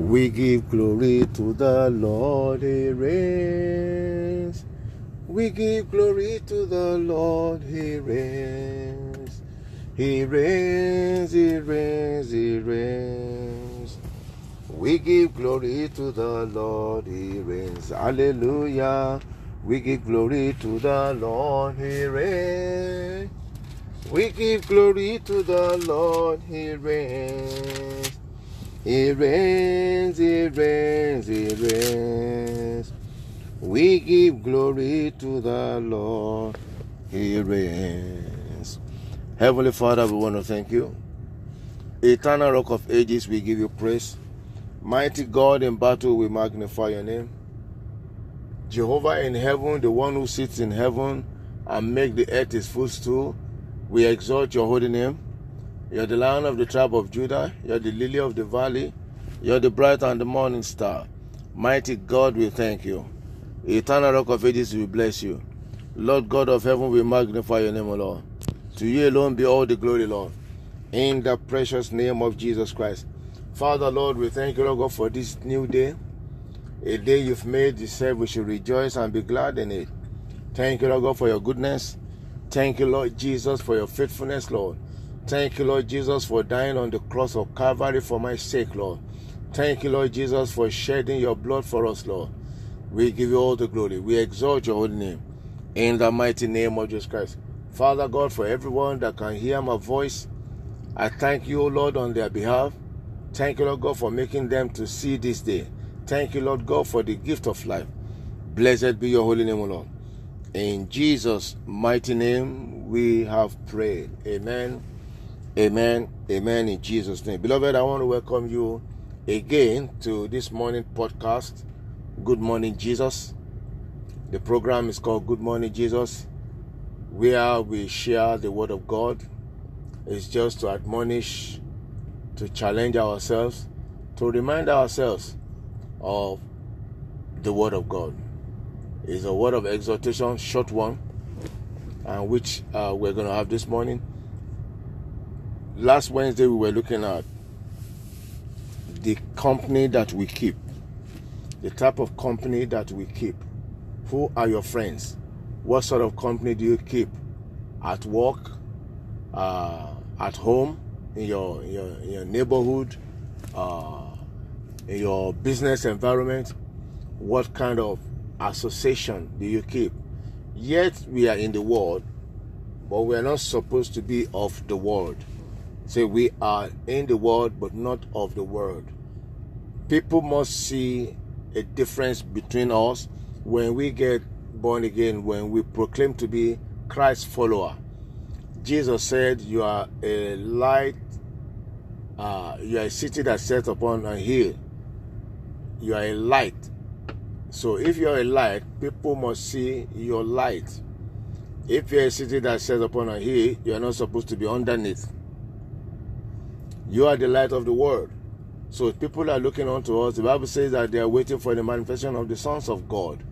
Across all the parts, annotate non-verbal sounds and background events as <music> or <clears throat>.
We give glory to the Lord, He reigns. We give glory to the Lord, He reigns. He reigns, He reigns, He reigns. We give glory to the Lord, He reigns. Hallelujah. We give glory to the Lord, He reigns. We give glory to the Lord, He reigns. He reigns, He reigns, He reigns. We give glory to the Lord, He reigns. Heavenly Father, we want to thank you. Eternal Rock of Ages, we give you praise. Mighty God in battle, we magnify your name. Jehovah in heaven, the one who sits in heaven and make the earth his footstool, we exalt your holy name. You're the lion of the tribe of Judah. You're the lily of the valley. You're the bright and the morning star. Mighty God, we thank you. Eternal rock of ages, we bless you. Lord God of heaven, we magnify your name, O Lord. To you alone be all the glory, Lord. In the precious name of Jesus Christ. Father, Lord, we thank you, Lord God, for this new day. A day you've made, you said we should rejoice and be glad in it. Thank you, Lord God, for your goodness. Thank you, Lord Jesus, for your faithfulness, Lord. Thank you, Lord Jesus, for dying on the cross of Calvary for my sake, Lord. Thank you, Lord Jesus, for shedding your blood for us, Lord. We give you all the glory. We exalt your holy name. In the mighty name of Jesus Christ. Father God, for everyone that can hear my voice, I thank you, Lord, on their behalf. Thank you, Lord God, for making them to see this day. Thank you, Lord God, for the gift of life. Blessed be your holy name, O Lord. In Jesus' mighty name, we have prayed. Amen. Amen. Amen. In Jesus' name. Beloved, I want to welcome you again to this morning podcast. Good morning, Jesus. The program is called Good Morning, Jesus, where we share the Word of God. It's just to admonish, to challenge ourselves, to remind ourselves of the Word of God. It's a word of exhortation, short one, and which uh, we're going to have this morning. Last Wednesday, we were looking at the company that we keep, the type of company that we keep. Who are your friends? What sort of company do you keep at work, uh, at home, in your, in your, in your neighborhood, uh, in your business environment? What kind of association do you keep? Yet we are in the world, but we are not supposed to be of the world. Say we are in the world, but not of the world. People must see a difference between us when we get born again, when we proclaim to be Christ's follower. Jesus said, You are a light, uh, you are a city that sets upon a hill. You are a light. So if you're a light, people must see your light. If you're a city that sets upon a hill, you are not supposed to be underneath. You are the light of the world. So if people are looking unto us, the Bible says that they are waiting for the manifestation of the sons of God.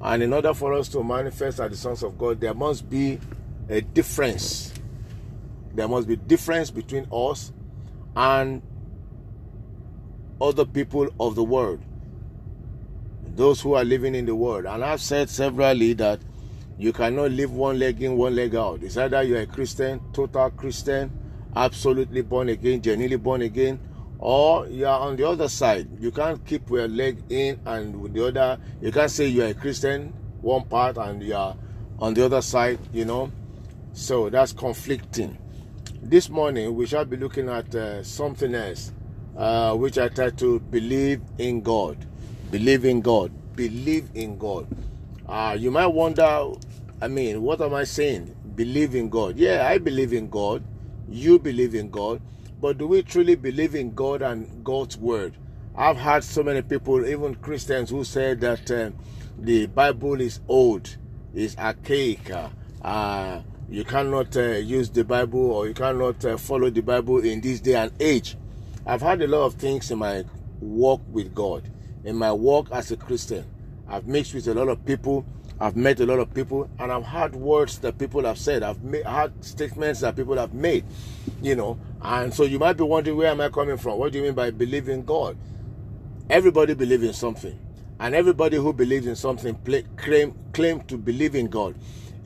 And in order for us to manifest as the sons of God, there must be a difference. There must be difference between us and other people of the world. Those who are living in the world. And I've said severally that you cannot live one leg in, one leg out. It's either you're a Christian, total Christian, absolutely born again, genuinely born again, or you are on the other side. You can't keep your leg in and with the other. You can't say you are a Christian, one part, and you are on the other side, you know. So that's conflicting. This morning we shall be looking at uh, something else, uh, which I try to believe in God. Believe in God. Believe in God. Uh, you might wonder, I mean, what am I saying? Believe in God. Yeah, I believe in God. You believe in God. But do we truly believe in God and God's word? I've had so many people, even Christians, who said that uh, the Bible is old, is archaic. Uh, you cannot uh, use the Bible or you cannot uh, follow the Bible in this day and age. I've had a lot of things in my walk with God, in my walk as a Christian. I've mixed with a lot of people. I've met a lot of people, and I've heard words that people have said. I've made, heard statements that people have made, you know. And so you might be wondering, where am I coming from? What do you mean by believing God? Everybody believes in something. And everybody who believes in something play, claim, claim to believe in God.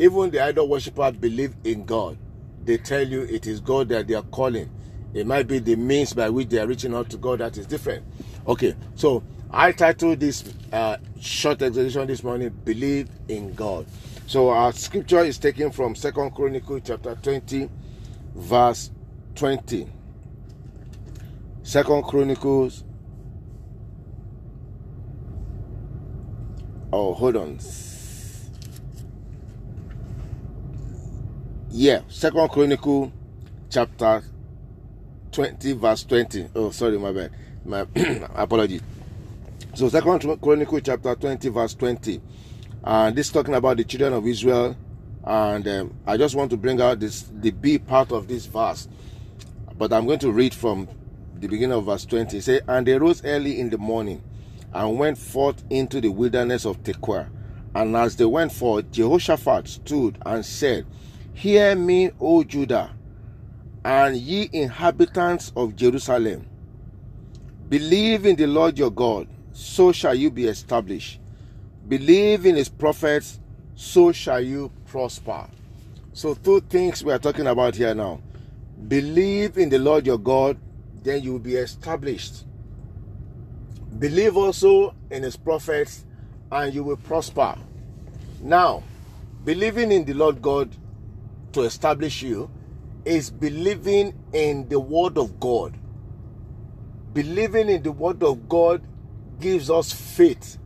Even the idol worshippers believe in God. They tell you it is God that they are calling. It might be the means by which they are reaching out to God that is different. Okay, so I titled this uh, short exposition this morning, Believe in God. So our scripture is taken from Second Chronicles chapter 20, verse 20. Second Chronicles. Oh, hold on. Yeah, Second Chronicle chapter 20, verse 20. Oh, sorry, my bad. My <clears throat> apology. So Second Chronicle chapter 20, verse 20. And this talking about the children of Israel. And um, I just want to bring out this the B part of this verse. But I'm going to read from the beginning of verse 20. Say, And they rose early in the morning and went forth into the wilderness of Tekoa. And as they went forth, Jehoshaphat stood and said, Hear me, O Judah, and ye inhabitants of Jerusalem. Believe in the Lord your God, so shall you be established. Believe in his prophets, so shall you prosper. So, two things we are talking about here now. Believe in the Lord your God, then you will be established. Believe also in his prophets, and you will prosper. Now, believing in the Lord God to establish you is believing in the Word of God. Believing in the Word of God gives us faith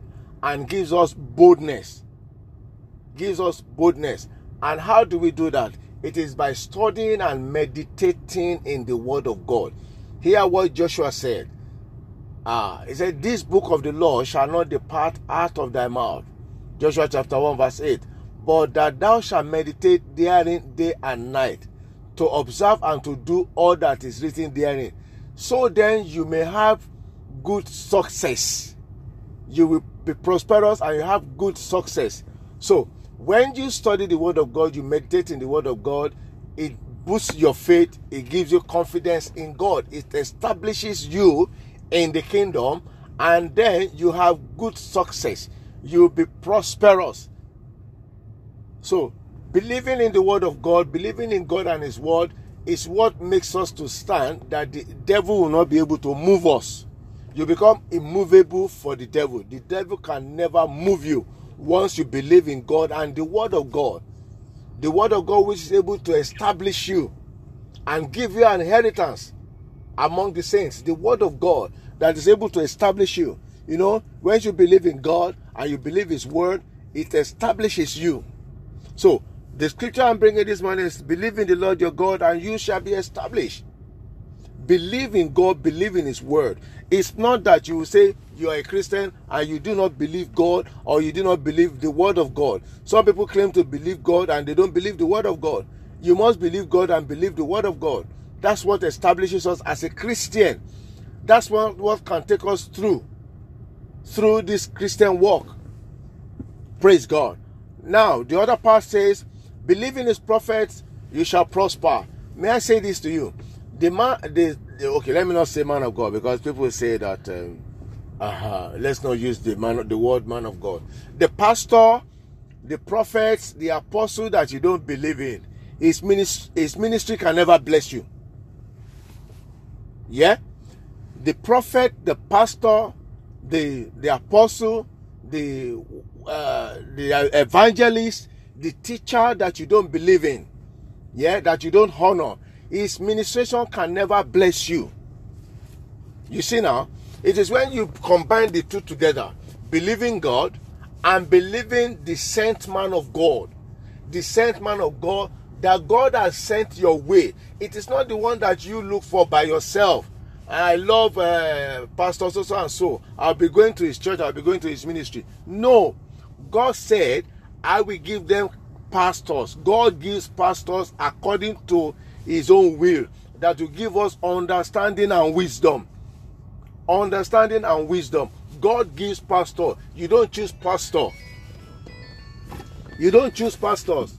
and gives us boldness. Gives us boldness. And how do we do that? It is by studying and meditating in the Word of God. Hear what Joshua said. Ah, he said, This book of the law shall not depart out of thy mouth. Joshua chapter 1, verse 8 but that thou shalt meditate therein day and night, to observe and to do all that is written therein. So then you may have good success. You will be prosperous and you have good success. So when you study the Word of God, you meditate in the Word of God, it boosts your faith, it gives you confidence in God, it establishes you in the kingdom, and then you have good success. You'll be prosperous so, believing in the word of God, believing in God and his word is what makes us to stand that the devil will not be able to move us. You become immovable for the devil. The devil can never move you once you believe in God and the word of God. The word of God which is able to establish you and give you an inheritance among the saints. The word of God that is able to establish you. You know, when you believe in God and you believe his word, it establishes you. So, the scripture I'm bringing this morning is believe in the Lord your God and you shall be established. Believe in God, believe in His word. It's not that you say you are a Christian and you do not believe God or you do not believe the word of God. Some people claim to believe God and they don't believe the word of God. You must believe God and believe the word of God. That's what establishes us as a Christian. That's what, what can take us through through this Christian walk. Praise God. Now, the other part says, believe in his prophets, you shall prosper. May I say this to you? The man, the, okay, let me not say man of God because people say that. Um, uh let's not use the man, the word man of God. The pastor, the prophets, the apostle that you don't believe in, his ministry, his ministry can never bless you. Yeah, the prophet, the pastor, the the apostle, the uh, the evangelist, the teacher that you don't believe in, yeah, that you don't honor, his ministration can never bless you. You see now, it is when you combine the two together, believing God and believing the sent man of God, the sent man of God that God has sent your way. It is not the one that you look for by yourself. I love uh, Pastor so so and so. I'll be going to his church. I'll be going to his ministry. No, God said, I will give them pastors. God gives pastors according to his own will that will give us understanding and wisdom. Understanding and wisdom. God gives pastor. You don't choose pastor. You don't choose pastors.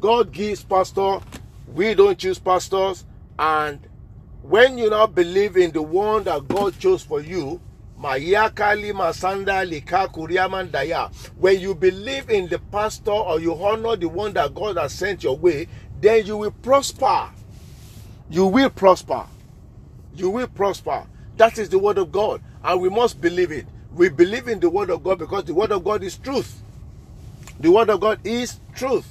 God gives pastor. We don't choose pastors. And when you now believe in the one that God chose for you, Lika. When you believe in the pastor or you honor the one that God has sent your way, then you will prosper. You will prosper. You will prosper. That is the word of God. And we must believe it. We believe in the word of God because the word of God is truth. The word of God is truth.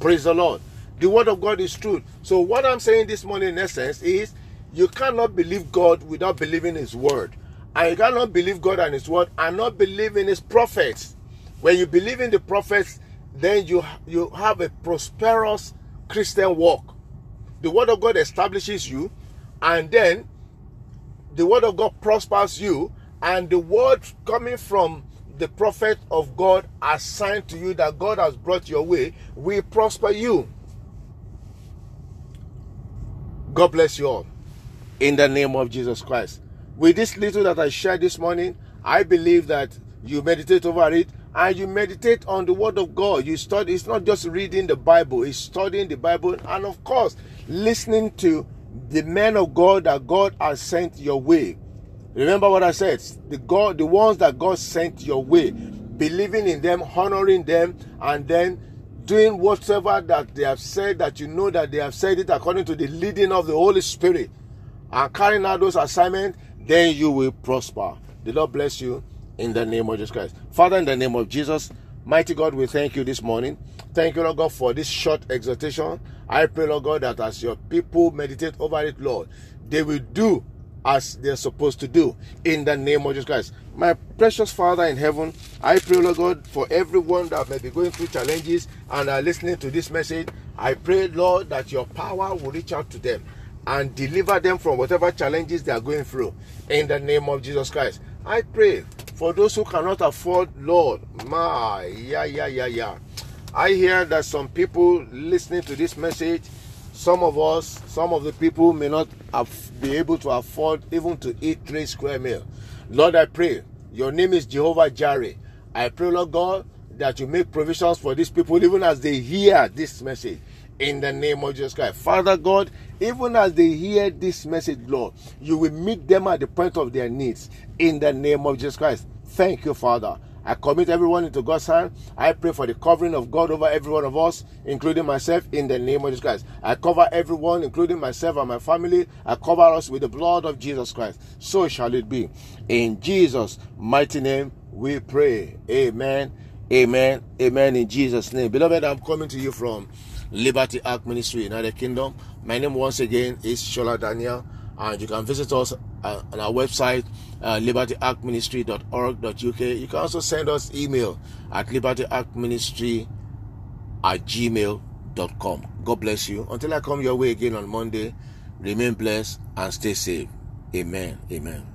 Praise the Lord. The word of God is truth. So, what I'm saying this morning, in essence, is you cannot believe God without believing His word. And you cannot believe God and His word and not believe in His prophets. When you believe in the prophets, then you, you have a prosperous Christian walk. The word of God establishes you, and then the word of God prospers you, and the word coming from the prophet of God assigned to you that God has brought your way will prosper you. God bless you all. In the name of Jesus Christ. With this little that I shared this morning, I believe that you meditate over it and you meditate on the word of God. You study, it's not just reading the Bible, it's studying the Bible, and of course, listening to the men of God that God has sent your way. Remember what I said the God, the ones that God sent your way, believing in them, honoring them, and then doing whatever that they have said that you know that they have said it according to the leading of the Holy Spirit and carrying out those assignments, then you will prosper. The Lord bless you in the name of Jesus Christ. Father, in the name of Jesus, mighty God, we thank you this morning. Thank you, Lord God, for this short exhortation. I pray, Lord God, that as your people meditate over it, Lord, they will do as they're supposed to do in the name of Jesus Christ. My precious Father in heaven, I pray, Lord God, for everyone that may be going through challenges and are listening to this message. I pray, Lord, that your power will reach out to them and deliver them from whatever challenges they are going through in the name of Jesus Christ. I pray for those who cannot afford, Lord, my, yeah, yeah, yeah, yeah. I hear that some people listening to this message, some of us, some of the people may not be able to afford even to eat three square meal. Lord, I pray, your name is Jehovah Jireh. I pray, Lord God, that you make provisions for these people even as they hear this message in the name of Jesus Christ. Father God, even as they hear this message, Lord, you will meet them at the point of their needs in the name of Jesus Christ. Thank you, Father. I commit everyone into God's hand. I pray for the covering of God over every one of us, including myself, in the name of Jesus Christ. I cover everyone, including myself and my family. I cover us with the blood of Jesus Christ. So shall it be. In Jesus' mighty name, we pray. Amen. Amen. Amen. In Jesus' name. Beloved, I'm coming to you from Liberty Ark Ministry, United Kingdom. My name once again is Shola Daniel and you can visit us uh, on our website uh, libertyarkministry.org.uk you can also send us email at libertyarkministry at gmail.com god bless you. Until i come your way again on monday remain blessed and stay safe. Amen. Amen